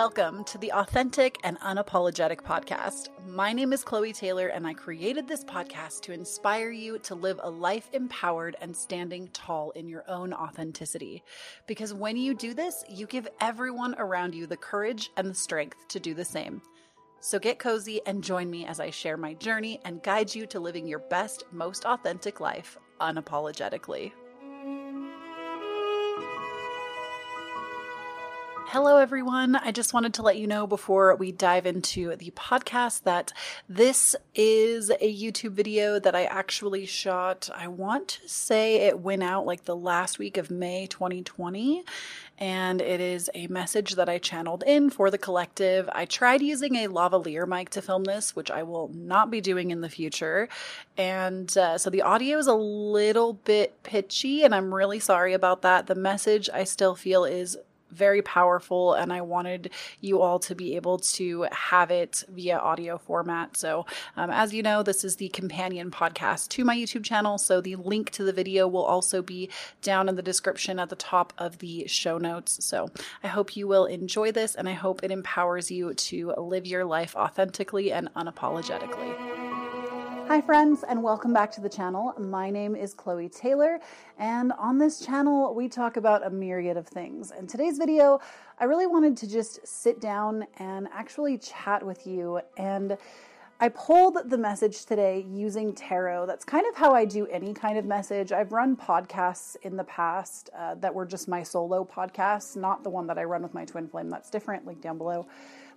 Welcome to the Authentic and Unapologetic Podcast. My name is Chloe Taylor, and I created this podcast to inspire you to live a life empowered and standing tall in your own authenticity. Because when you do this, you give everyone around you the courage and the strength to do the same. So get cozy and join me as I share my journey and guide you to living your best, most authentic life unapologetically. Hello, everyone. I just wanted to let you know before we dive into the podcast that this is a YouTube video that I actually shot. I want to say it went out like the last week of May 2020, and it is a message that I channeled in for the collective. I tried using a lavalier mic to film this, which I will not be doing in the future. And uh, so the audio is a little bit pitchy, and I'm really sorry about that. The message I still feel is very powerful and I wanted you all to be able to have it via audio format. So, um, as you know, this is the companion podcast to my YouTube channel. So, the link to the video will also be down in the description at the top of the show notes. So, I hope you will enjoy this and I hope it empowers you to live your life authentically and unapologetically. Hi, friends, and welcome back to the channel. My name is Chloe Taylor, and on this channel, we talk about a myriad of things. In today's video, I really wanted to just sit down and actually chat with you. And I pulled the message today using tarot. That's kind of how I do any kind of message. I've run podcasts in the past uh, that were just my solo podcasts, not the one that I run with my twin flame. That's different, link down below.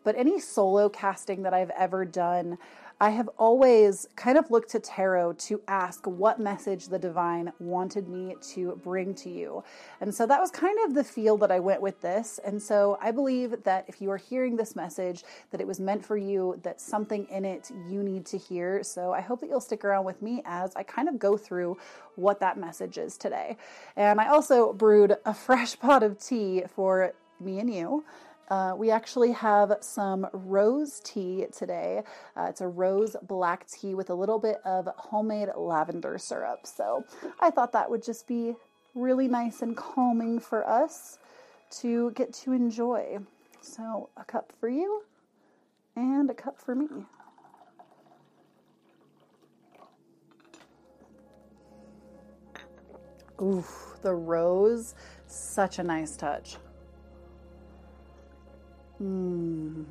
But any solo casting that I've ever done, I have always kind of looked to tarot to ask what message the divine wanted me to bring to you. And so that was kind of the feel that I went with this. And so I believe that if you are hearing this message, that it was meant for you, that something in it you need to hear. So I hope that you'll stick around with me as I kind of go through what that message is today. And I also brewed a fresh pot of tea for me and you. Uh, we actually have some rose tea today. Uh, it's a rose black tea with a little bit of homemade lavender syrup. So I thought that would just be really nice and calming for us to get to enjoy. So a cup for you and a cup for me. Ooh, the rose, such a nice touch. Hmm.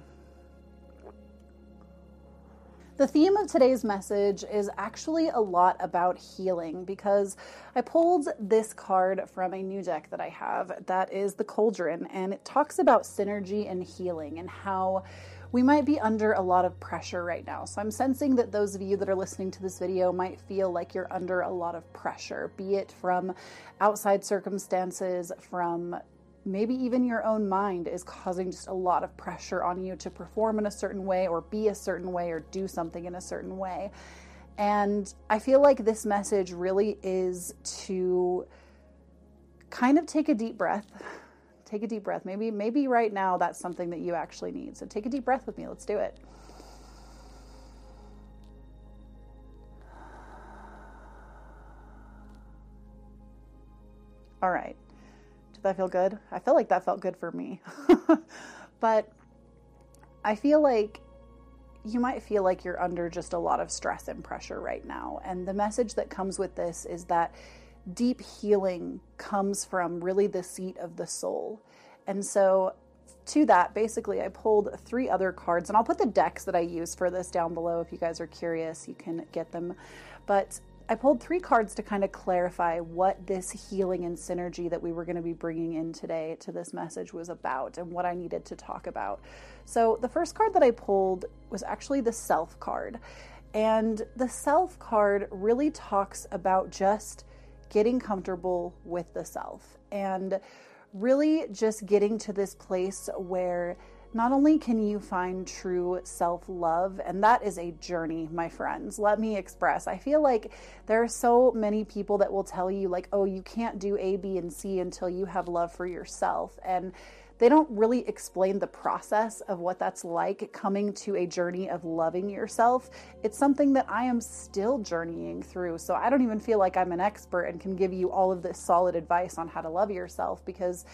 The theme of today's message is actually a lot about healing because I pulled this card from a new deck that I have that is the Cauldron, and it talks about synergy and healing and how we might be under a lot of pressure right now. So I'm sensing that those of you that are listening to this video might feel like you're under a lot of pressure, be it from outside circumstances, from maybe even your own mind is causing just a lot of pressure on you to perform in a certain way or be a certain way or do something in a certain way. And I feel like this message really is to kind of take a deep breath. Take a deep breath. Maybe maybe right now that's something that you actually need. So take a deep breath with me. Let's do it. All right. Did that feel good? I feel like that felt good for me. but I feel like you might feel like you're under just a lot of stress and pressure right now. And the message that comes with this is that deep healing comes from really the seat of the soul. And so, to that, basically, I pulled three other cards, and I'll put the decks that I use for this down below if you guys are curious. You can get them. But I pulled three cards to kind of clarify what this healing and synergy that we were going to be bringing in today to this message was about and what I needed to talk about. So, the first card that I pulled was actually the self card. And the self card really talks about just getting comfortable with the self and really just getting to this place where not only can you find true self love, and that is a journey, my friends, let me express. I feel like there are so many people that will tell you, like, oh, you can't do A, B, and C until you have love for yourself. And they don't really explain the process of what that's like coming to a journey of loving yourself. It's something that I am still journeying through. So I don't even feel like I'm an expert and can give you all of this solid advice on how to love yourself because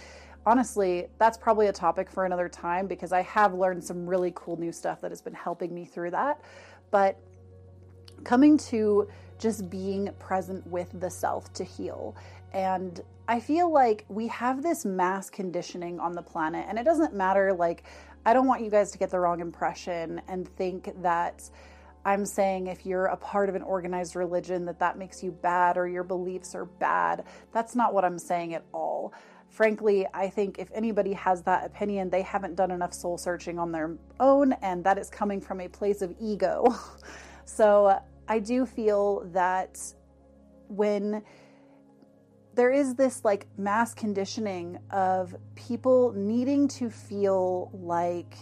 honestly, that's probably a topic for another time because I have learned some really cool new stuff that has been helping me through that. But coming to just being present with the self to heal. And I feel like we have this mass conditioning on the planet, and it doesn't matter. Like, I don't want you guys to get the wrong impression and think that I'm saying if you're a part of an organized religion that that makes you bad or your beliefs are bad. That's not what I'm saying at all. Frankly, I think if anybody has that opinion, they haven't done enough soul searching on their own, and that is coming from a place of ego. so uh, I do feel that when there is this like mass conditioning of people needing to feel like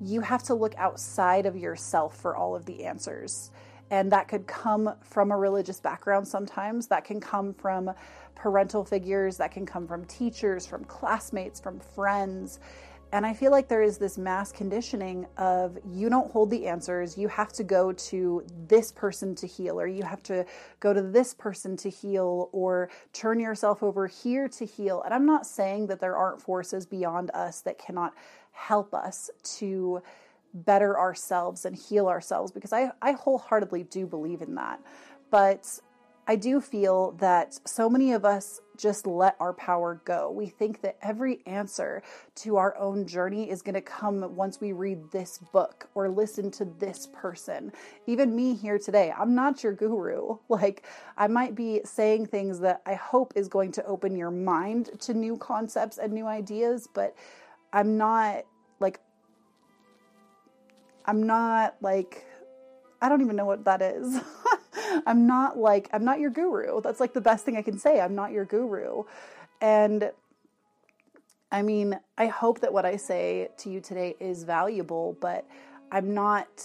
you have to look outside of yourself for all of the answers. And that could come from a religious background sometimes. That can come from parental figures. That can come from teachers, from classmates, from friends. And I feel like there is this mass conditioning of you don't hold the answers. You have to go to this person to heal, or you have to go to this person to heal, or turn yourself over here to heal. And I'm not saying that there aren't forces beyond us that cannot help us to better ourselves and heal ourselves because I, I wholeheartedly do believe in that. But I do feel that so many of us just let our power go. We think that every answer to our own journey is going to come once we read this book or listen to this person. Even me here today, I'm not your guru. Like, I might be saying things that I hope is going to open your mind to new concepts and new ideas, but I'm not like I'm not like I don't even know what that is. I'm not like I'm not your guru. That's like the best thing I can say. I'm not your guru. And I mean, I hope that what I say to you today is valuable, but I'm not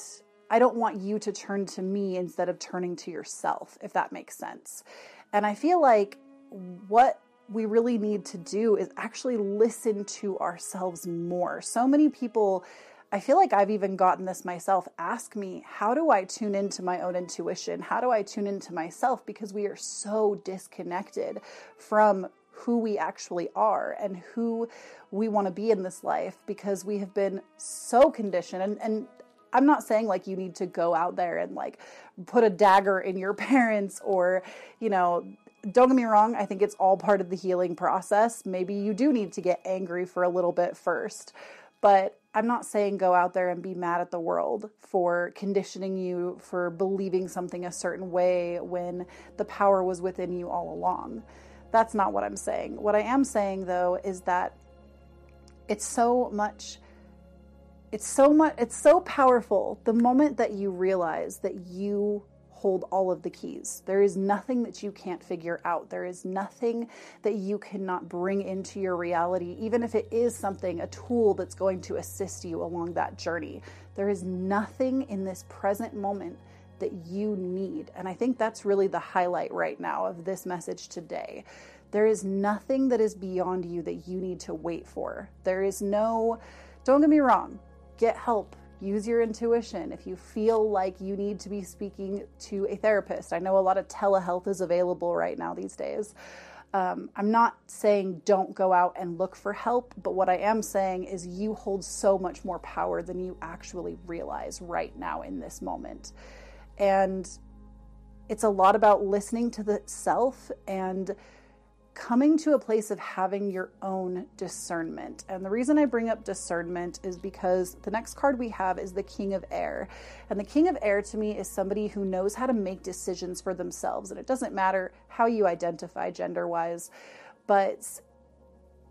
I don't want you to turn to me instead of turning to yourself, if that makes sense. And I feel like what we really need to do is actually listen to ourselves more. So many people, I feel like I've even gotten this myself, ask me, how do I tune into my own intuition? How do I tune into myself? Because we are so disconnected from who we actually are and who we want to be in this life because we have been so conditioned and, and I'm not saying like you need to go out there and like put a dagger in your parents or, you know, don't get me wrong, I think it's all part of the healing process. Maybe you do need to get angry for a little bit first, but I'm not saying go out there and be mad at the world for conditioning you for believing something a certain way when the power was within you all along. That's not what I'm saying. What I am saying though is that it's so much it's so much it's so powerful the moment that you realize that you hold all of the keys. There is nothing that you can't figure out. There is nothing that you cannot bring into your reality, even if it is something, a tool that's going to assist you along that journey. There is nothing in this present moment that you need. And I think that's really the highlight right now of this message today. There is nothing that is beyond you that you need to wait for. There is no, don't get me wrong, get help use your intuition. If you feel like you need to be speaking to a therapist, I know a lot of telehealth is available right now these days. Um, I'm not saying don't go out and look for help, but what I am saying is you hold so much more power than you actually realize right now in this moment. And it's a lot about listening to the self and coming to a place of having your own discernment. And the reason I bring up discernment is because the next card we have is the King of Air. And the King of Air to me is somebody who knows how to make decisions for themselves. And it doesn't matter how you identify gender wise, but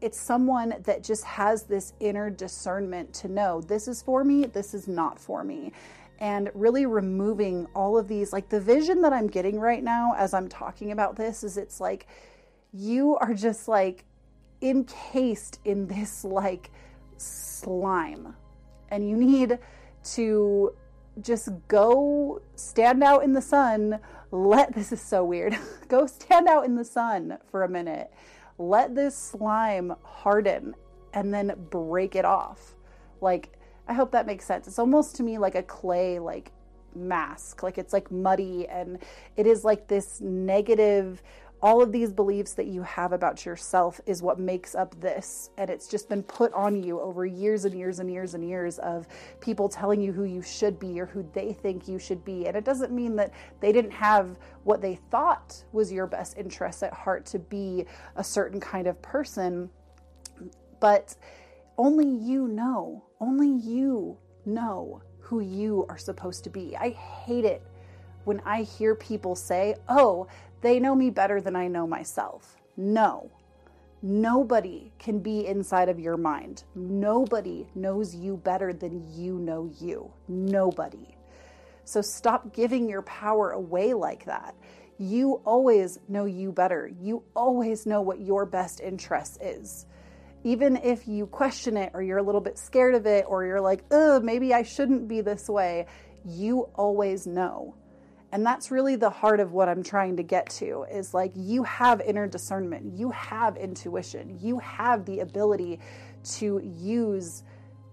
it's someone that just has this inner discernment to know this is for me, this is not for me and really removing all of these like the vision that I'm getting right now as I'm talking about this is it's like you are just like encased in this like slime. And you need to just go stand out in the sun. Let this is so weird. Go stand out in the sun for a minute. Let this slime harden and then break it off. Like i hope that makes sense. It's almost to me like a clay like mask. Like it's like muddy and it is like this negative all of these beliefs that you have about yourself is what makes up this. And it's just been put on you over years and years and years and years of people telling you who you should be or who they think you should be. And it doesn't mean that they didn't have what they thought was your best interest at heart to be a certain kind of person. But only you know, only you know who you are supposed to be. I hate it when I hear people say, oh, they know me better than I know myself. No. Nobody can be inside of your mind. Nobody knows you better than you know you. Nobody. So stop giving your power away like that. You always know you better. You always know what your best interest is. Even if you question it or you're a little bit scared of it or you're like, oh, maybe I shouldn't be this way, you always know. And that's really the heart of what I'm trying to get to is like you have inner discernment, you have intuition, you have the ability to use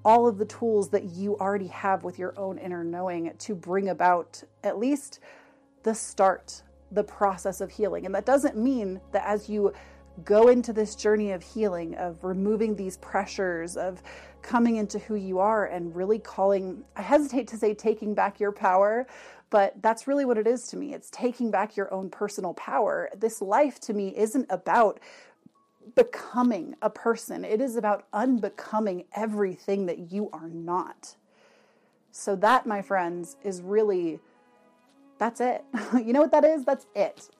all of the tools that you already have with your own inner knowing to bring about at least the start, the process of healing. And that doesn't mean that as you go into this journey of healing, of removing these pressures, of coming into who you are and really calling, I hesitate to say taking back your power, but that's really what it is to me. It's taking back your own personal power. This life to me isn't about becoming a person, it is about unbecoming everything that you are not. So, that, my friends, is really that's it. you know what that is? That's it.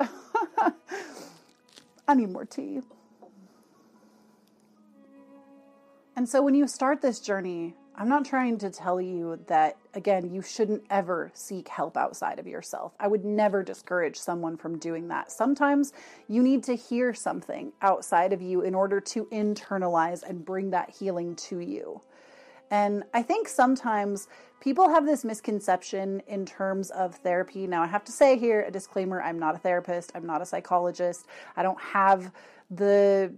I need more tea. And so, when you start this journey, I'm not trying to tell you that, again, you shouldn't ever seek help outside of yourself. I would never discourage someone from doing that. Sometimes you need to hear something outside of you in order to internalize and bring that healing to you. And I think sometimes people have this misconception in terms of therapy. Now, I have to say here a disclaimer I'm not a therapist, I'm not a psychologist, I don't have the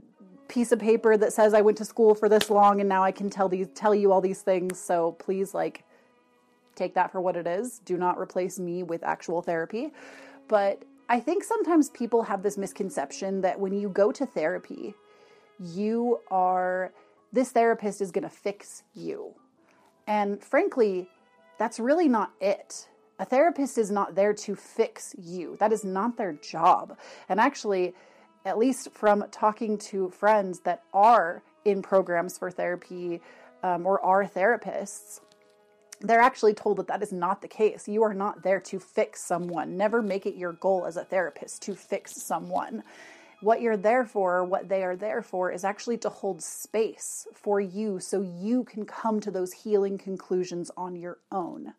piece of paper that says I went to school for this long and now I can tell these tell you all these things. So please like take that for what it is. Do not replace me with actual therapy. But I think sometimes people have this misconception that when you go to therapy, you are this therapist is going to fix you. And frankly, that's really not it. A therapist is not there to fix you. That is not their job. And actually, at least from talking to friends that are in programs for therapy um, or are therapists, they're actually told that that is not the case. You are not there to fix someone. Never make it your goal as a therapist to fix someone. What you're there for, what they are there for, is actually to hold space for you so you can come to those healing conclusions on your own.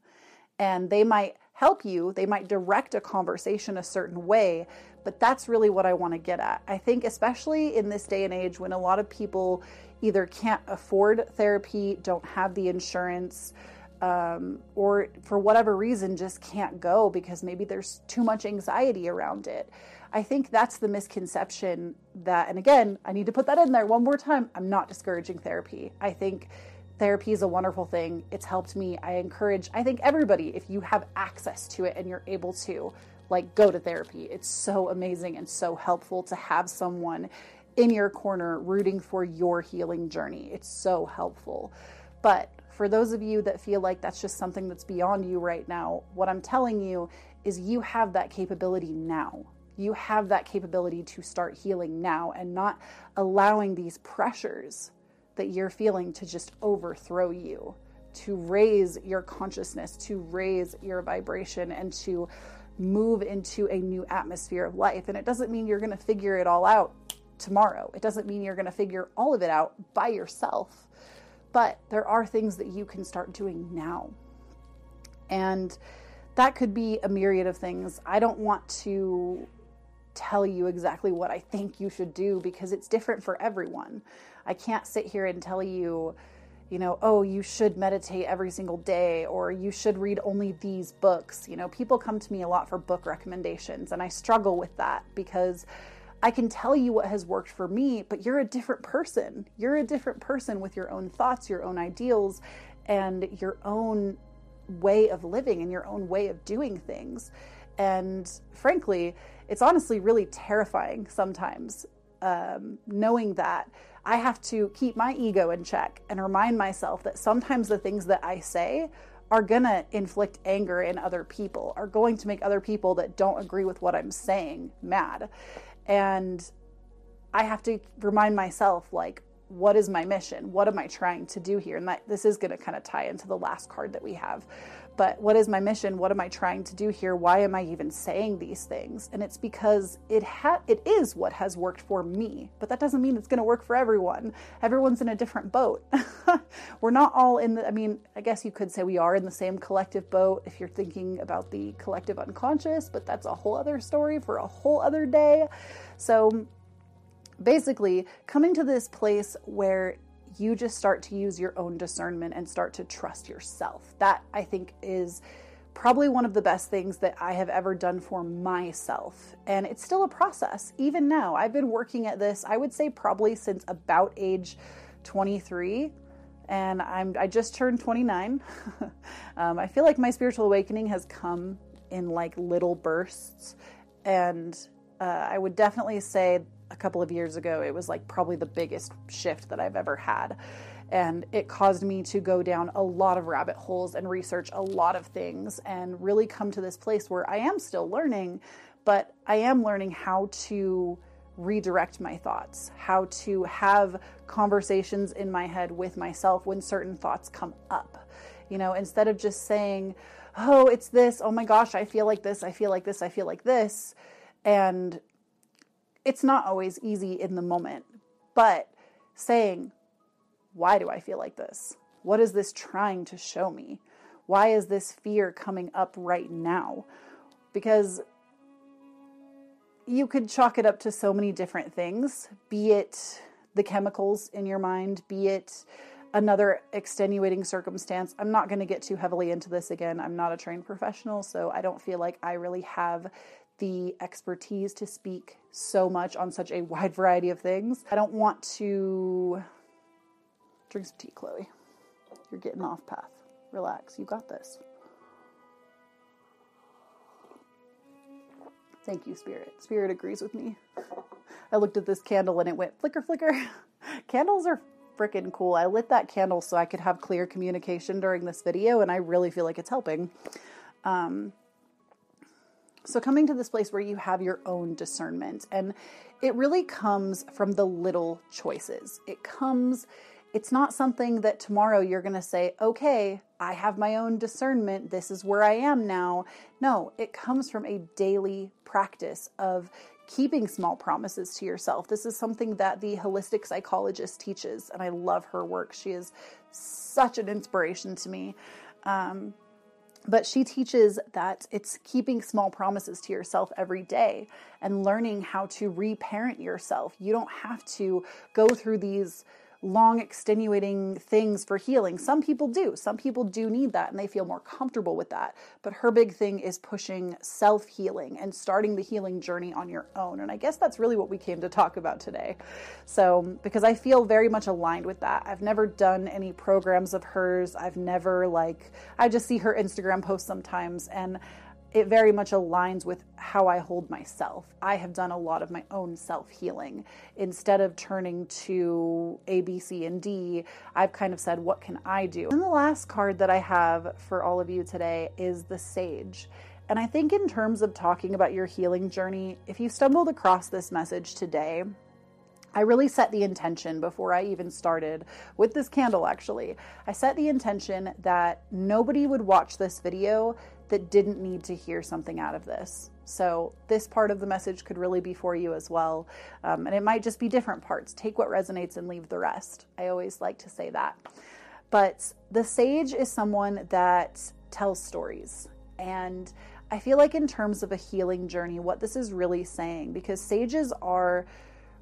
And they might help you, they might direct a conversation a certain way, but that's really what I want to get at. I think, especially in this day and age when a lot of people either can't afford therapy, don't have the insurance, um, or for whatever reason just can't go because maybe there's too much anxiety around it. I think that's the misconception that, and again, I need to put that in there one more time. I'm not discouraging therapy. I think therapy is a wonderful thing. It's helped me. I encourage, I think everybody, if you have access to it and you're able to, like go to therapy. It's so amazing and so helpful to have someone in your corner rooting for your healing journey. It's so helpful. But for those of you that feel like that's just something that's beyond you right now, what I'm telling you is you have that capability now. You have that capability to start healing now and not allowing these pressures that you're feeling to just overthrow you, to raise your consciousness, to raise your vibration, and to move into a new atmosphere of life. And it doesn't mean you're going to figure it all out tomorrow. It doesn't mean you're going to figure all of it out by yourself. But there are things that you can start doing now. And that could be a myriad of things. I don't want to tell you exactly what I think you should do because it's different for everyone. I can't sit here and tell you, you know, oh, you should meditate every single day or you should read only these books. You know, people come to me a lot for book recommendations, and I struggle with that because I can tell you what has worked for me, but you're a different person. You're a different person with your own thoughts, your own ideals, and your own way of living and your own way of doing things. And frankly, it's honestly really terrifying sometimes um, knowing that I have to keep my ego in check and remind myself that sometimes the things that I say are going to inflict anger in other people, are going to make other people that don't agree with what I'm saying mad. And I have to remind myself, like, what is my mission? What am I trying to do here? And that this is going to kind of tie into the last card that we have. But what is my mission? What am I trying to do here? Why am I even saying these things? And it's because it ha- it is what has worked for me, but that doesn't mean it's going to work for everyone. Everyone's in a different boat. We're not all in the I mean, I guess you could say we are in the same collective boat if you're thinking about the collective unconscious, but that's a whole other story for a whole other day. So basically coming to this place where you just start to use your own discernment and start to trust yourself. That I think is probably one of the best things that I have ever done for myself. And it's still a process. Even now, I've been working at this, I would say probably since about age 23 and I'm I just turned 29. um, I feel like my spiritual awakening has come in like little bursts, and uh, I would definitely say a couple of years ago, it was like probably the biggest shift that I've ever had. And it caused me to go down a lot of rabbit holes and research a lot of things and really come to this place where I am still learning, but I am learning how to redirect my thoughts, how to have conversations in my head with myself when certain thoughts come up. You know, instead of just saying, oh, it's this, oh my gosh, I feel like this, I feel like this, I feel like this, and it's not always easy in the moment, but saying, why do I feel like this? What is this trying to show me? Why is this fear coming up right now? Because you could chalk it up to so many different things, be it the chemicals in your mind, be it another extenuating circumstance. I'm not going to get too heavily into this again. I'm not a trained professional, so I don't feel like I really have the expertise to speak so much on such a wide variety of things. I don't want to drink some tea, Chloe. You're getting off path. Relax. You got this. Thank you, Spirit. Spirit agrees with me. I looked at this candle and it went flicker, flicker. Candles are freaking cool. I lit that candle so I could have clear communication during this video, and I really feel like it's helping. Um, so, coming to this place where you have your own discernment, and it really comes from the little choices. It comes, it's not something that tomorrow you're going to say, okay, I have my own discernment. This is where I am now. No, it comes from a daily practice of keeping small promises to yourself. This is something that the holistic psychologist teaches, and I love her work. She is such an inspiration to me. Um, but she teaches that it's keeping small promises to yourself every day and learning how to reparent yourself. You don't have to go through these long extenuating things for healing. Some people do. Some people do need that and they feel more comfortable with that. But her big thing is pushing self healing and starting the healing journey on your own. And I guess that's really what we came to talk about today. So, because I feel very much aligned with that. I've never done any programs of hers. I've never, like, I just see her Instagram posts sometimes and it very much aligns with how I hold myself. I have done a lot of my own self healing. Instead of turning to A, B, C, and D, I've kind of said, what can I do? And the last card that I have for all of you today is the Sage. And I think, in terms of talking about your healing journey, if you stumbled across this message today, I really set the intention before I even started with this candle, actually. I set the intention that nobody would watch this video that didn't need to hear something out of this. So, this part of the message could really be for you as well. Um, and it might just be different parts. Take what resonates and leave the rest. I always like to say that. But the sage is someone that tells stories. And I feel like, in terms of a healing journey, what this is really saying, because sages are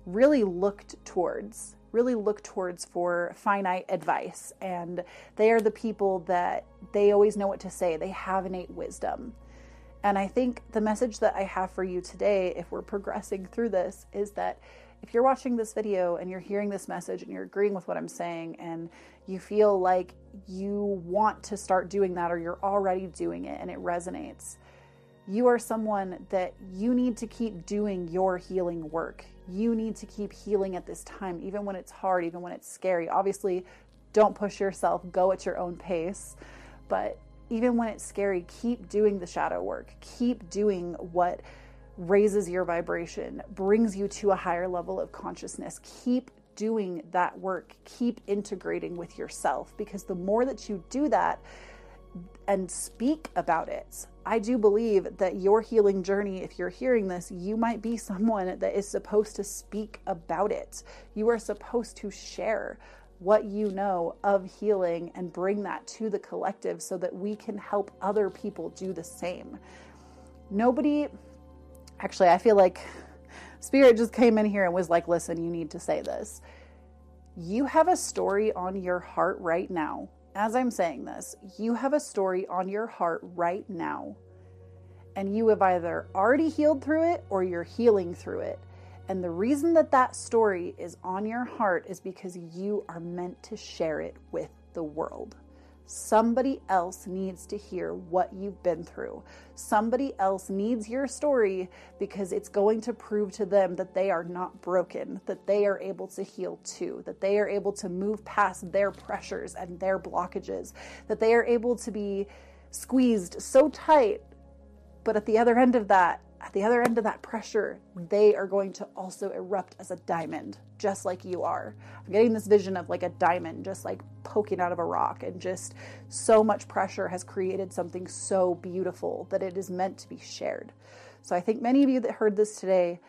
really looked towards really look towards for finite advice. And they are the people that they always know what to say. They have innate wisdom. And i think the message that i have for you today if we're progressing through this is that if you're watching this video and you're hearing this message and you're agreeing with what i'm saying and you feel like you want to start doing that or you're already doing it and it resonates You are someone that you need to keep doing your healing work. You need to keep healing at this time, even when it's hard, even when it's scary. Obviously, don't push yourself, go at your own pace. But even when it's scary, keep doing the shadow work. Keep doing what raises your vibration, brings you to a higher level of consciousness. Keep doing that work. Keep integrating with yourself because the more that you do that and speak about it, I do believe that your healing journey, if you're hearing this, you might be someone that is supposed to speak about it. You are supposed to share what you know of healing and bring that to the collective so that we can help other people do the same. Nobody, actually, I feel like Spirit just came in here and was like, listen, you need to say this. You have a story on your heart right now. As I'm saying this, you have a story on your heart right now. And you have either already healed through it or you're healing through it. And the reason that that story is on your heart is because you are meant to share it with the world. Somebody else needs to hear what you've been through. Somebody else needs your story because it's going to prove to them that they are not broken, that they are able to heal too, that they are able to move past their pressures and their blockages, that they are able to be squeezed so tight. But at the other end of that, at the other end of that pressure, they are going to also erupt as a diamond, just like you are. I'm getting this vision of like a diamond just like poking out of a rock, and just so much pressure has created something so beautiful that it is meant to be shared. So I think many of you that heard this today,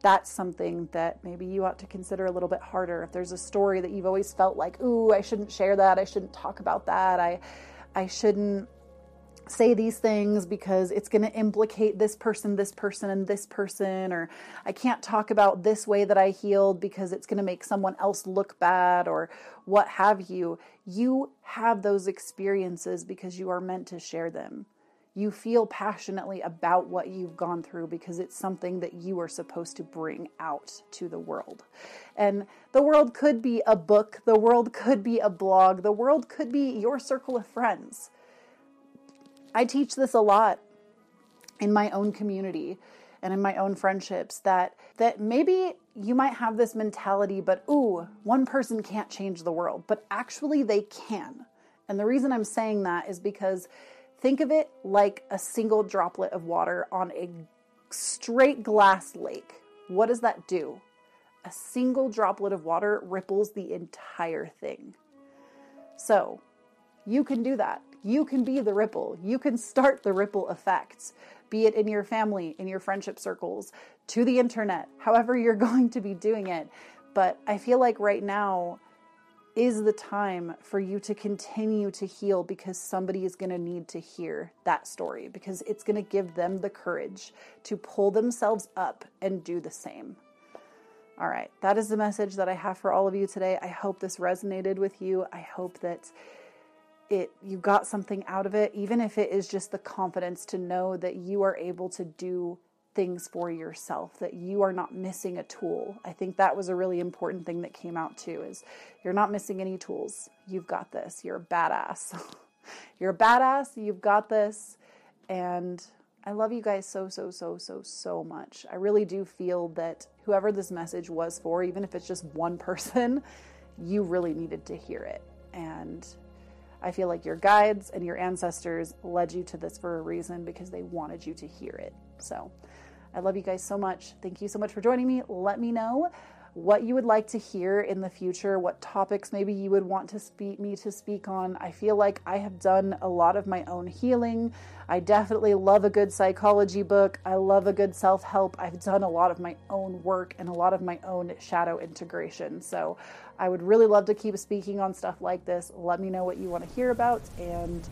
that's something that maybe you ought to consider a little bit harder. If there's a story that you've always felt like, ooh, I shouldn't share that, I shouldn't talk about that, I I shouldn't say these things because it's going to implicate this person, this person, and this person, or I can't talk about this way that I healed because it's going to make someone else look bad, or what have you. You have those experiences because you are meant to share them. You feel passionately about what you've gone through because it's something that you are supposed to bring out to the world. And the world could be a book, the world could be a blog, the world could be your circle of friends I teach this a lot in my own community and in my own friendships that that maybe you might have this mentality but ooh one person can't change the world but actually they can. And the reason i'm saying that is because think of it like a single droplet of water on a straight glass lake. What does that do? A single droplet of water ripples the entire thing. So you can do that you can be the ripple. You can start the ripple effects, be it in your family, in your friendship circles, to the internet, however you're going to be doing it. But I feel like right now is the time for you to continue to heal because somebody is going to need to hear that story because it's going to give them the courage to pull themselves up and do the same. All right, that is the message that I have for all of you today. I hope this resonated with you. I hope that it you got something out of it even if it is just the confidence to know that you are able to do things for yourself that you are not missing a tool. I think that was a really important thing that came out too is you're not missing any tools. You've got this. You're a badass. You're a badass. You've got this. And i love you guys so so so so so much. I really do feel that whoever this message was for even if it's just one person you really needed to hear it. And I feel like your guides and your ancestors led you to this for a reason because they wanted you to hear it. So I love you guys so much. Thank you so much for joining me. Let me know what you would like to hear in the future, what topics maybe you would want to speak me to speak on. I feel like I have done a lot of my own healing. I definitely love a good psychology book. I love a good self-help. I've done a lot of my own work and a lot of my own shadow integration. So I would really love to keep speaking on stuff like this. Let me know what you want to hear about and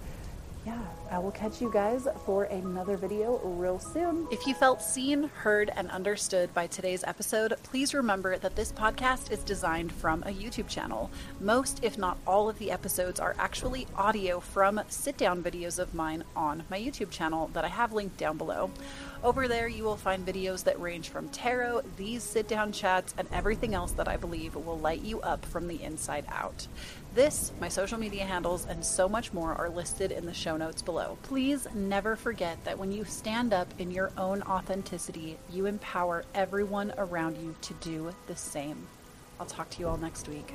yeah, I will catch you guys for another video real soon. If you felt seen, heard, and understood by today's episode, please remember that this podcast is designed from a YouTube channel. Most, if not all, of the episodes are actually audio from sit down videos of mine on my YouTube channel that I have linked down below. Over there, you will find videos that range from tarot, these sit down chats, and everything else that I believe will light you up from the inside out. This, my social media handles, and so much more are listed in the show notes below. Please never forget that when you stand up in your own authenticity, you empower everyone around you to do the same. I'll talk to you all next week.